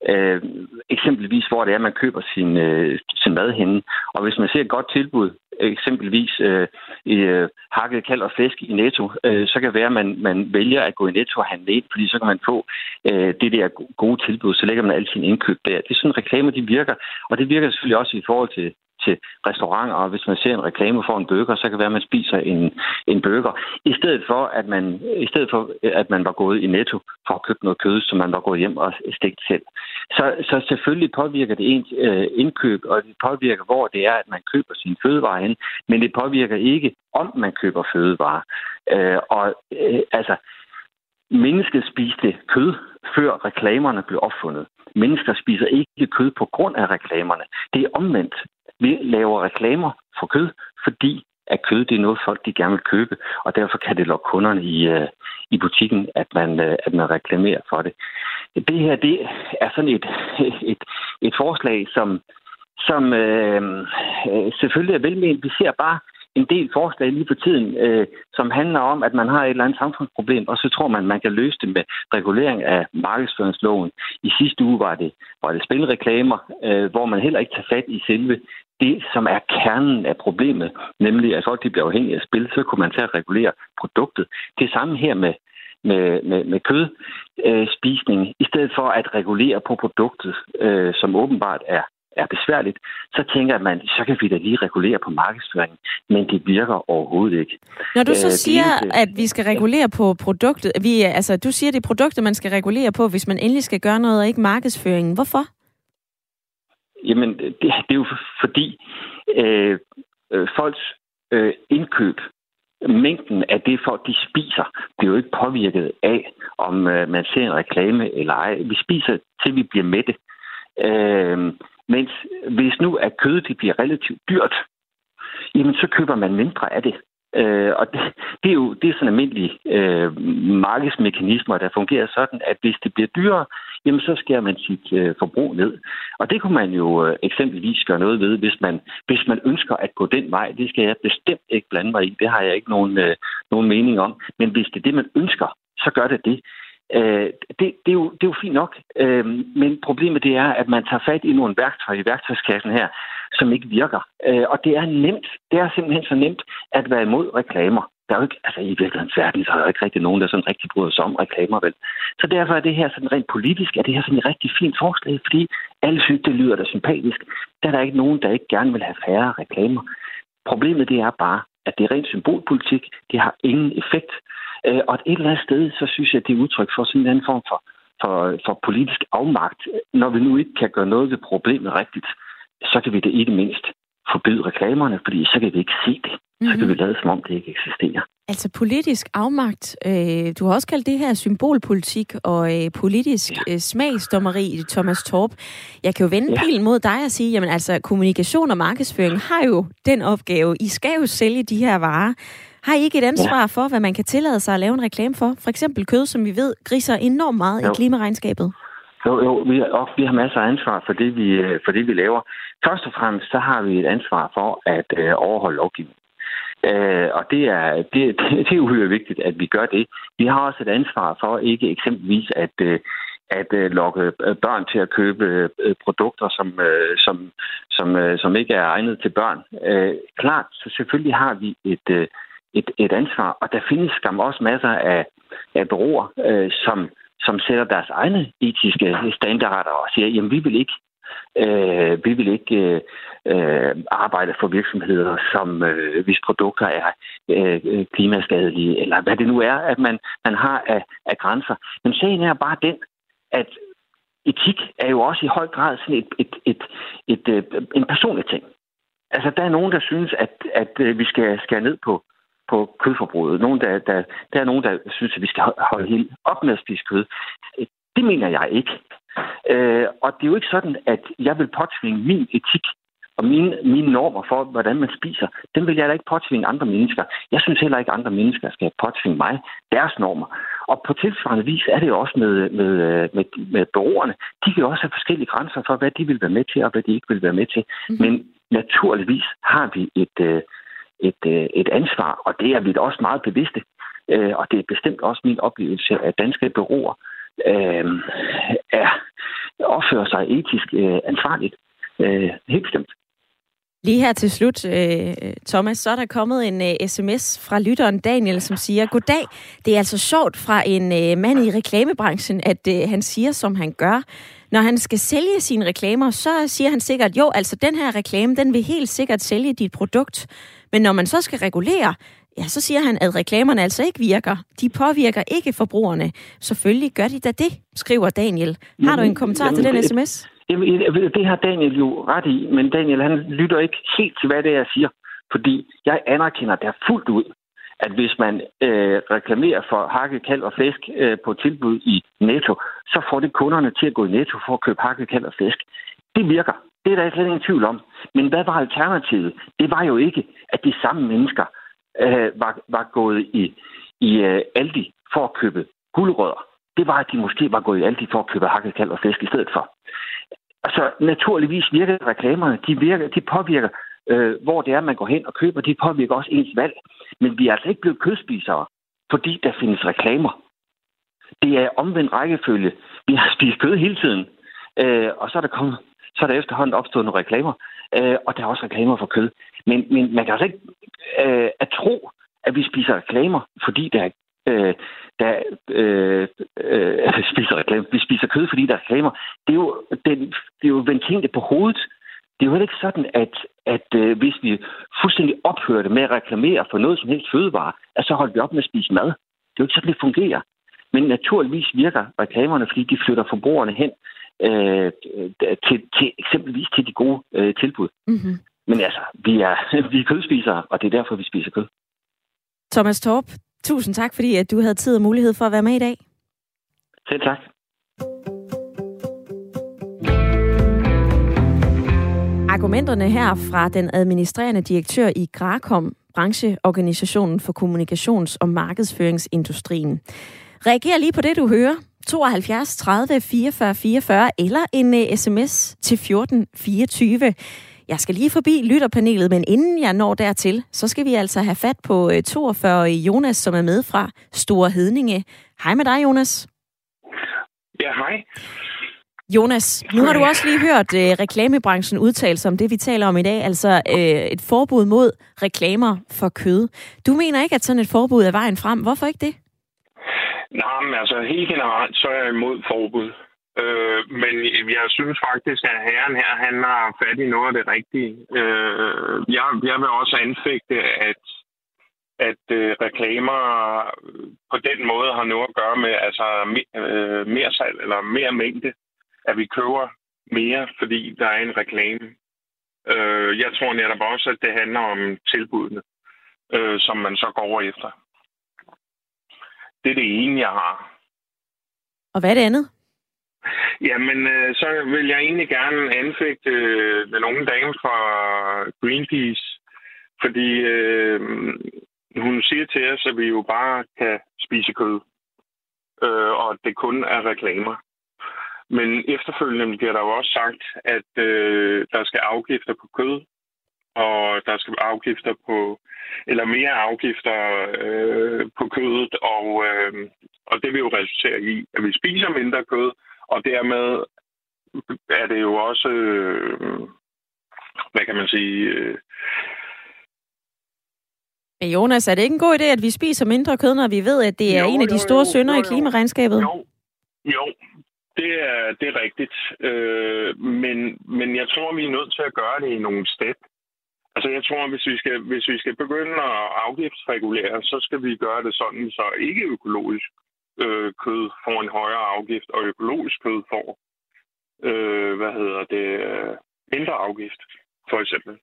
øh, eksempelvis, hvor det er, man køber sin, øh, sin mad henne. Og hvis man ser et godt tilbud, eksempelvis øh, i øh, hakket kald og flæsk i Netto, øh, så kan det være, at man, man vælger at gå i Netto og handle ind, fordi så kan man få øh, det der gode tilbud, så lægger man alt sin indkøb der. Det er sådan, reklamer de virker, og det virker selvfølgelig også i forhold til til restauranter, og hvis man ser en reklame for en burger, så kan det være, at man spiser en, en burger. I stedet for, at man, i stedet for, at man var gået i netto for at købe noget kød, som man var gået hjem og stegt selv. Så, så selvfølgelig påvirker det ens øh, indkøb, og det påvirker, hvor det er, at man køber sin fødevare hen, men det påvirker ikke, om man køber fødevare. Øh, og øh, altså, mennesket spiste kød, før reklamerne blev opfundet. Mennesker spiser ikke kød på grund af reklamerne. Det er omvendt. Vi laver reklamer for kød, fordi at kød det er noget, folk de gerne vil købe, og derfor kan det lokke kunderne i, uh, i butikken, at man, uh, at man reklamerer for det. Det her det er sådan et, *laughs* et, et forslag, som, som uh, selvfølgelig er velment. Vi ser bare en del forslag lige på tiden, øh, som handler om, at man har et eller andet samfundsproblem, og så tror man, man kan løse det med regulering af markedsføringsloven. I sidste uge var det, var det spilreklamer, øh, hvor man heller ikke tager fat i selve det, som er kernen af problemet, nemlig at folk de bliver afhængige af spil, så kunne man tage at regulere produktet. Det samme her med, med, med, med kødspisning, øh, i stedet for at regulere på produktet, øh, som åbenbart er er besværligt, så tænker man, så kan vi da lige regulere på markedsføringen, men det virker overhovedet ikke. Når du så øh, siger, det, at vi skal regulere på produktet, vi, altså du siger, det er produktet, man skal regulere på, hvis man endelig skal gøre noget, og ikke markedsføringen. Hvorfor? Jamen, det, det er jo fordi øh, øh, folks øh, indkøb, mængden af det, folk de spiser, bliver jo ikke påvirket af, om øh, man ser en reklame eller ej. Vi spiser, til vi bliver mætte. Øh, mens hvis nu at kødet det bliver relativt dyrt, jamen så køber man mindre af det. Øh, og det, det, er jo det er sådan almindelige øh, markedsmekanismer, der fungerer sådan, at hvis det bliver dyrere, jamen så skærer man sit øh, forbrug ned. Og det kunne man jo øh, eksempelvis gøre noget ved, hvis man, hvis man ønsker at gå den vej. Det skal jeg bestemt ikke blande mig i. Det har jeg ikke nogen, øh, nogen mening om. Men hvis det er det, man ønsker, så gør det det. Øh, det, det, er jo, det er jo fint nok, øh, men problemet det er, at man tager fat i nogle værktøjer i værktøjskassen her, som ikke virker. Øh, og det er nemt. Det er simpelthen så nemt at være imod reklamer. Der er jo ikke, altså i virkelighedens verden, så er der ikke rigtig nogen, der sådan rigtig bryder sig om reklamer, vel? Så derfor er det her sådan rent politisk, er det her sådan et rigtig fint forslag, fordi alle synes, det lyder da sympatisk. Der er der ikke nogen, der ikke gerne vil have færre reklamer. Problemet det er bare, at det er rent symbolpolitik. Det har ingen effekt. Øh, og et eller andet sted, så synes jeg, det er udtryk for sådan en anden form for, for, for politisk afmagt. Når vi nu ikke kan gøre noget ved problemet rigtigt, så kan vi det ikke mindst forbyde reklamerne, fordi så kan vi ikke se det. Mm-hmm. Så kan vi mhm. lade som om det ikke eksisterer. Altså politisk afmagt. Øh, du har også kaldt det her symbolpolitik og øh, politisk ja. øh, smagsdommeri, Thomas Torp. Jeg kan jo vende ja. pilen mod dig og sige, jamen altså kommunikation og markedsføring har jo den opgave. I skal jo sælge de her varer. Har I ikke et ansvar ja. for, hvad man kan tillade sig at lave en reklame for? For eksempel kød, som vi ved, griser enormt meget jo. i klimaregnskabet. Jo, jo, vi, og vi har masser af ansvar for det, vi, øh, for det, vi laver. Først og fremmest, så har vi et ansvar for at øh, overholde lovgivningen. Øh, og det er, *laughs* det, det er uhyre vigtigt, at vi gør det. Vi har også et ansvar for ikke eksempelvis at, øh, at øh, lokke øh, børn til at købe øh, produkter, som, øh, som, som, øh, som ikke er egnet til børn. Øh, klart, så selvfølgelig har vi et, øh, et, et ansvar, og der findes skam også masser af, af bureauer, øh, som, som sætter deres egne etiske standarder og siger, jamen vi vil ikke Øh, vi vil ikke øh, øh, arbejde for virksomheder, som øh, hvis produkter er øh, klimaskadelige, eller hvad det nu er, at man, man har af, af grænser. Men sagen er bare den, at etik er jo også i høj grad sådan et, et, et, et, et, en personlig ting. Altså, der er nogen, der synes, at, at øh, vi skal skære ned på, på kødforbruget. Nogen, der, der, der er nogen, der synes, at vi skal holde helt op med at spise kød. Det mener jeg ikke. Øh, og det er jo ikke sådan, at jeg vil påtvinge min etik og mine, mine normer for, hvordan man spiser, den vil jeg da ikke påtvinge andre mennesker. Jeg synes heller ikke, at andre mennesker skal påtvinge mig deres normer. Og på tilsvarende vis er det jo også med, med, med, med borgerne. De kan jo også have forskellige grænser for, hvad de vil være med til, og hvad de ikke vil være med til. Mm-hmm. Men naturligvis har vi et, øh, et, øh, et ansvar, og det er vi da også meget bevidste. Øh, og det er bestemt også min oplevelse, at danske bureauer øh, er, opfører sig etisk øh, ansvarligt. Øh, helt bestemt. Lige her til slut, øh, Thomas, så er der kommet en øh, sms fra lytteren Daniel, som siger, Goddag, det er altså sjovt fra en øh, mand i reklamebranchen, at han siger, som han gør. Når han skal sælge sine reklamer, så siger han sikkert, jo, altså den her reklame, den vil helt sikkert sælge dit produkt. Men når man så skal regulere, ja, så siger han, at reklamerne altså ikke virker. De påvirker ikke forbrugerne. Selvfølgelig gør de da det, skriver Daniel. Har du en kommentar til den sms? Jamen, det har Daniel jo ret i, men Daniel han lytter ikke helt til, hvad det er, jeg siger. Fordi jeg anerkender der fuldt ud, at hvis man øh, reklamerer for hakket kalv og flæsk øh, på tilbud i Netto, så får det kunderne til at gå i Netto for at købe hakket kalv og flæsk. Det virker. Det er der slet ingen tvivl om. Men hvad var alternativet? Det var jo ikke, at de samme mennesker øh, var, var gået i, i øh, Aldi for at købe guldrødder. Det var, at de måske var gået i Aldi for at købe hakket kalv og flæsk i stedet for. Altså, naturligvis virker reklamerne, de, virker, de påvirker, øh, hvor det er, man går hen og køber, de påvirker også ens valg. Men vi er altså ikke blevet kødspisere, fordi der findes reklamer. Det er omvendt rækkefølge. Vi har spist kød hele tiden, øh, og så er der kommet, så er der efterhånden opstået nogle reklamer, øh, og der er også reklamer for kød. Men, men man kan altså ikke øh, at tro, at vi spiser reklamer, fordi der er øh, der øh, øh, *laughs* spiser reklamer. Vi spiser kød, fordi der er reklamer. Det er jo, den, det er jo vendt på hovedet. Det er jo ikke sådan, at, at øh, hvis vi fuldstændig ophørte med at reklamere for noget som helst fødevare, at så holder vi op med at spise mad. Det er jo ikke sådan, det fungerer. Men naturligvis virker reklamerne, fordi de flytter forbrugerne hen øh, til, til eksempelvis til de gode øh, tilbud. Mm-hmm. Men altså, vi er, *laughs* vi er kødspisere, og det er derfor, vi spiser kød. Thomas Torp, tusind tak, fordi at du havde tid og mulighed for at være med i dag. Selv tak. Argumenterne her fra den administrerende direktør i Grakom, brancheorganisationen for kommunikations- og markedsføringsindustrien. Reager lige på det, du hører. 72 30 44 44 eller en uh, sms til 14 24. Jeg skal lige forbi lytterpanelet, men inden jeg når dertil, så skal vi altså have fat på øh, 42-årige Jonas, som er med fra Store Hedninge. Hej med dig, Jonas. Ja, hej. Jonas, nu har du også lige hørt øh, reklamebranchen udtale sig om det, vi taler om i dag, altså øh, et forbud mod reklamer for kød. Du mener ikke, at sådan et forbud er vejen frem. Hvorfor ikke det? Nej, men altså helt generelt, så er jeg imod forbud. Øh, men jeg synes faktisk, at herren her, han har fat i noget af det rigtige. Øh, jeg, jeg vil også anfægte, at at øh, reklamer på den måde har noget at gøre med altså øh, mere salg eller mere mængde, at vi køber mere, fordi der er en reklame. Øh, jeg tror netop også, at det handler om tilbudene, øh, som man så går efter. Det er det ene, jeg har. Og hvad er det andet? Jamen, øh, så vil jeg egentlig gerne anfægte øh, den unge dame fra Greenpeace, fordi øh, hun siger til os, at vi jo bare kan spise kød, øh, og at det kun er reklamer. Men efterfølgende bliver der jo også sagt, at øh, der skal afgifter på kød, og der skal afgifter på, eller mere afgifter øh, på kødet, og, øh, og det vil jo resultere i, at vi spiser mindre kød, og dermed er det jo også, øh, hvad kan man sige, øh, Men Jonas, er det ikke en god idé, at vi spiser mindre kød, når vi ved, at det er Jo, en af de store jo, synder jo, i jo. klimaregnskabet? Jo, jo det, er, det er rigtigt. Øh, men, men jeg tror, vi er nødt til at gøre det i nogle step. Altså jeg tror, hvis vi skal, hvis vi skal begynde at afgiftsregulere, så skal vi gøre det sådan, så ikke økologisk øh, kød får en højere afgift, og økologisk kød får, øh, hvad hedder det, mindre afgift, for eksempel.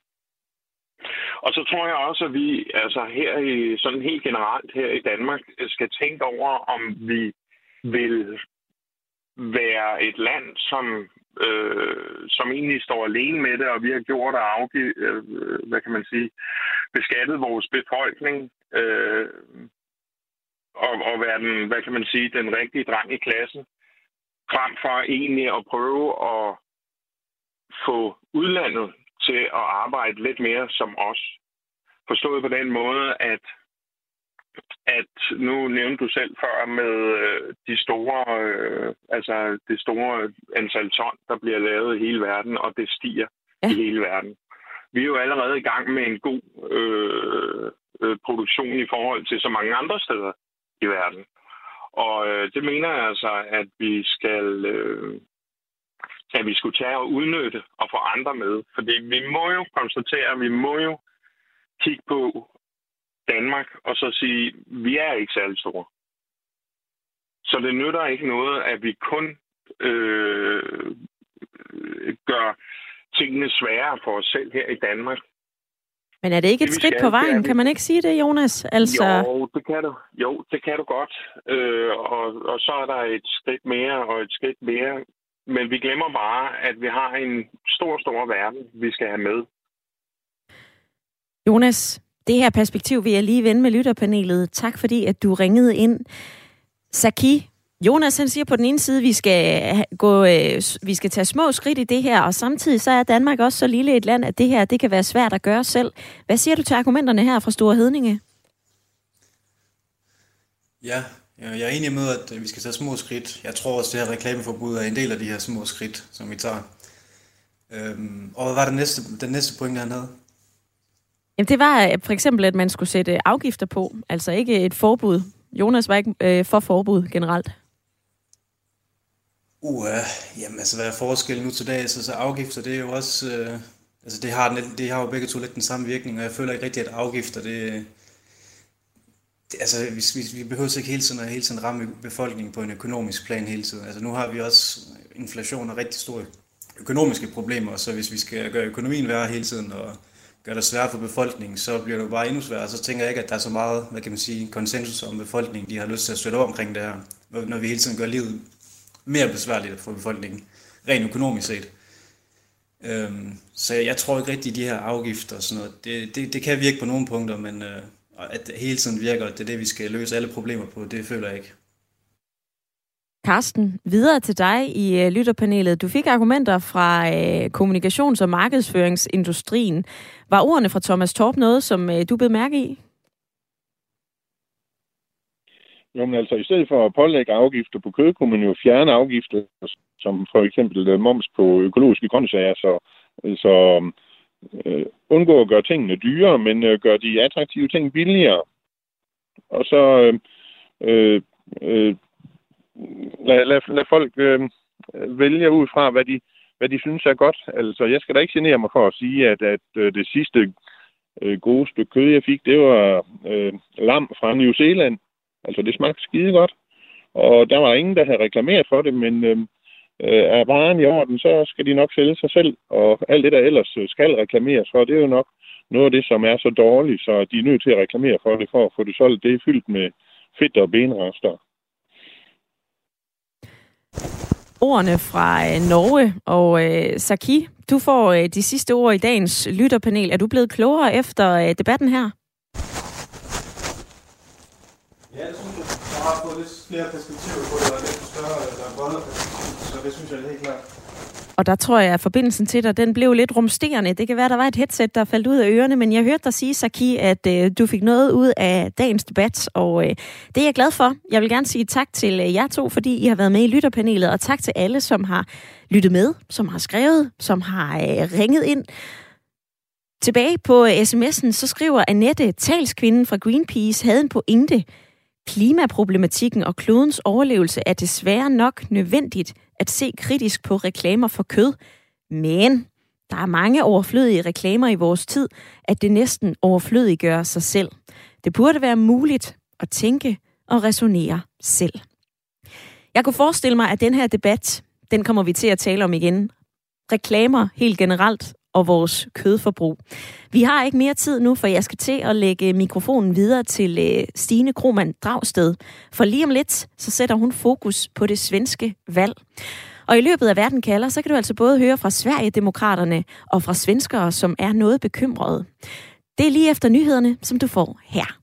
Og så tror jeg også, at vi altså her i, sådan helt generelt her i Danmark skal tænke over, om vi vil være et land, som, øh, som egentlig står alene med det, og vi har gjort og afgivet, øh, hvad kan man sige, beskattet vores befolkning, øh, og, og være den, hvad kan man sige, den rigtige dreng i klassen, frem for egentlig at prøve at få udlandet til at arbejde lidt mere som os. Forstået på den måde, at at nu nævnte du selv før med øh, de store, øh, altså det store antal ton, der bliver lavet i hele verden, og det stiger Ja. i hele verden. Vi er jo allerede i gang med en god øh, øh, produktion i forhold til så mange andre steder i verden. Og øh, det mener jeg altså, at vi skal øh, at vi skulle tage og udnytte og få andre med. Fordi vi må jo konstatere, vi må jo kigge på Danmark og så sige, vi er ikke særlig store. Så det nytter ikke noget, at vi kun øh, gør tingene sværere for os selv her i Danmark. Men er det ikke Det, et vi skridt skal, på det vejen? Kan man ikke sige det, Jonas? Altså, Jo, det kan du. Jo, det kan du godt. Øh, og, og så er der et skridt mere og et skridt mere. Men vi glemmer bare, at vi har en stor, stor verden, vi skal have med. Jonas, det her perspektiv vil jeg lige vende med lytterpanelet. Tak fordi, at du ringede ind. Saki, Jonas han siger på den ene side, at vi skal, gå, øh, vi skal tage små skridt i det her, og samtidig så er Danmark også så lille et land, at det her det kan være svært at gøre selv. Hvad siger du til argumenterne her fra Store Hedninge? Ja, jeg er enig med, at øh, vi skal tage små skridt. Jeg tror også, at det her reklameforbud er en del af de her små skridt, som vi tager. Øhm, og hvad var det næste, den næste point, han havde? Jamen, det var øh, for eksempel, at man skulle sætte øh, afgifter på, altså ikke et forbud. Jonas var ikke øh, for forbud generelt. Uh, jamen altså, hvad er forskellen nu til dag? Så, altså, så afgifter, det er jo også... Øh, altså, det har, den- det har jo begge to lidt den samme virkning, og jeg føler ikke rigtigt, at afgifter, det... det altså, vi, vi, vi behøver ikke hele tiden at hele tiden ramme befolkningen på en økonomisk plan hele tiden. Altså, nu har vi også øh, inflation og rigtig store økonomiske problemer, så hvis vi skal gøre økonomien værre hele tiden og gør det svært for befolkningen, så bliver det jo bare endnu sværere. Så tænker jeg ikke, at der er så meget, hvad kan man sige, konsensus om befolkningen, de har lyst til at støtte op omkring det her, når vi hele tiden gør livet mere besværligt for befolkningen, rent økonomisk set. Øhm, så jeg tror ikke rigtigt, at de her afgifter og sådan noget, det, det, det kan virke på nogle punkter, men øh, at det hele tiden virker, at det er det, vi skal løse alle problemer på, det føler jeg ikke. Karsten, videre til dig i øh, lytterpanelet. Du fik argumenter fra øh, kommunikations- og markedsføringsindustrien. Var ordene fra Thomas Torp noget, som øh, du blev mærke i? Jo, men altså, i stedet for at pålægge afgifter på kød, kunne man jo fjerne afgifter, som for eksempel øh, moms på økologiske grøntsager, så, øh, så øh, undgå at gøre tingene dyrere, men øh, gøre de attraktive ting billigere. Og så øh, øh, øh, lad, lad, lad folk øh, vælge ud fra, hvad de, hvad de synes er godt. Altså, jeg skal da ikke genere mig for at sige, at, at øh, det sidste øh, gode stykke kød, jeg fik, det var øh, lam fra New Zealand. Altså, det smagte skide godt. Og der var ingen, der havde reklameret for det, men øh, øh er varen i orden, så skal de nok sælge sig selv. Og alt det, der ellers øh, skal reklameres for, det er jo nok noget af det, som er så dårligt, så de er nødt til at reklamere for det, for at få det solgt. Det er fyldt med fedt og benrester. Ordene fra øh, Norge og øh, Saki. Du får øh, de sidste ord i dagens lytterpanel. Er du blevet klogere efter øh, debatten her? Ja, det synes jeg. Jeg har fået lidt flere perspektiver på det, og lidt større eller bredere perspektiv, så det synes jeg er helt klart. Og der tror jeg, at forbindelsen til dig, den blev lidt rumsterende. Det kan være, der var et headset, der faldt ud af ørerne, men jeg hørte dig sige, Saki, at øh, du fik noget ud af dagens debat, og øh, det er jeg glad for. Jeg vil gerne sige tak til øh, jer to, fordi I har været med i lytterpanelet, og tak til alle, som har lyttet med, som har skrevet, som har øh, ringet ind. Tilbage på øh, sms'en, så skriver Annette, talskvinden fra Greenpeace, havde en pointe. Klimaproblematikken og klodens overlevelse er desværre nok nødvendigt at se kritisk på reklamer for kød. Men der er mange overflødige reklamer i vores tid, at det næsten overflødiggør sig selv. Det burde være muligt at tænke og resonere selv. Jeg kunne forestille mig, at den her debat, den kommer vi til at tale om igen. Reklamer helt generelt og vores kødforbrug. Vi har ikke mere tid nu, for jeg skal til at lægge mikrofonen videre til øh, Stine Kromand Dragsted. For lige om lidt, så sætter hun fokus på det svenske valg. Og i løbet af Verden kalder, så kan du altså både høre fra Sverigedemokraterne og fra svenskere, som er noget bekymrede. Det er lige efter nyhederne, som du får her.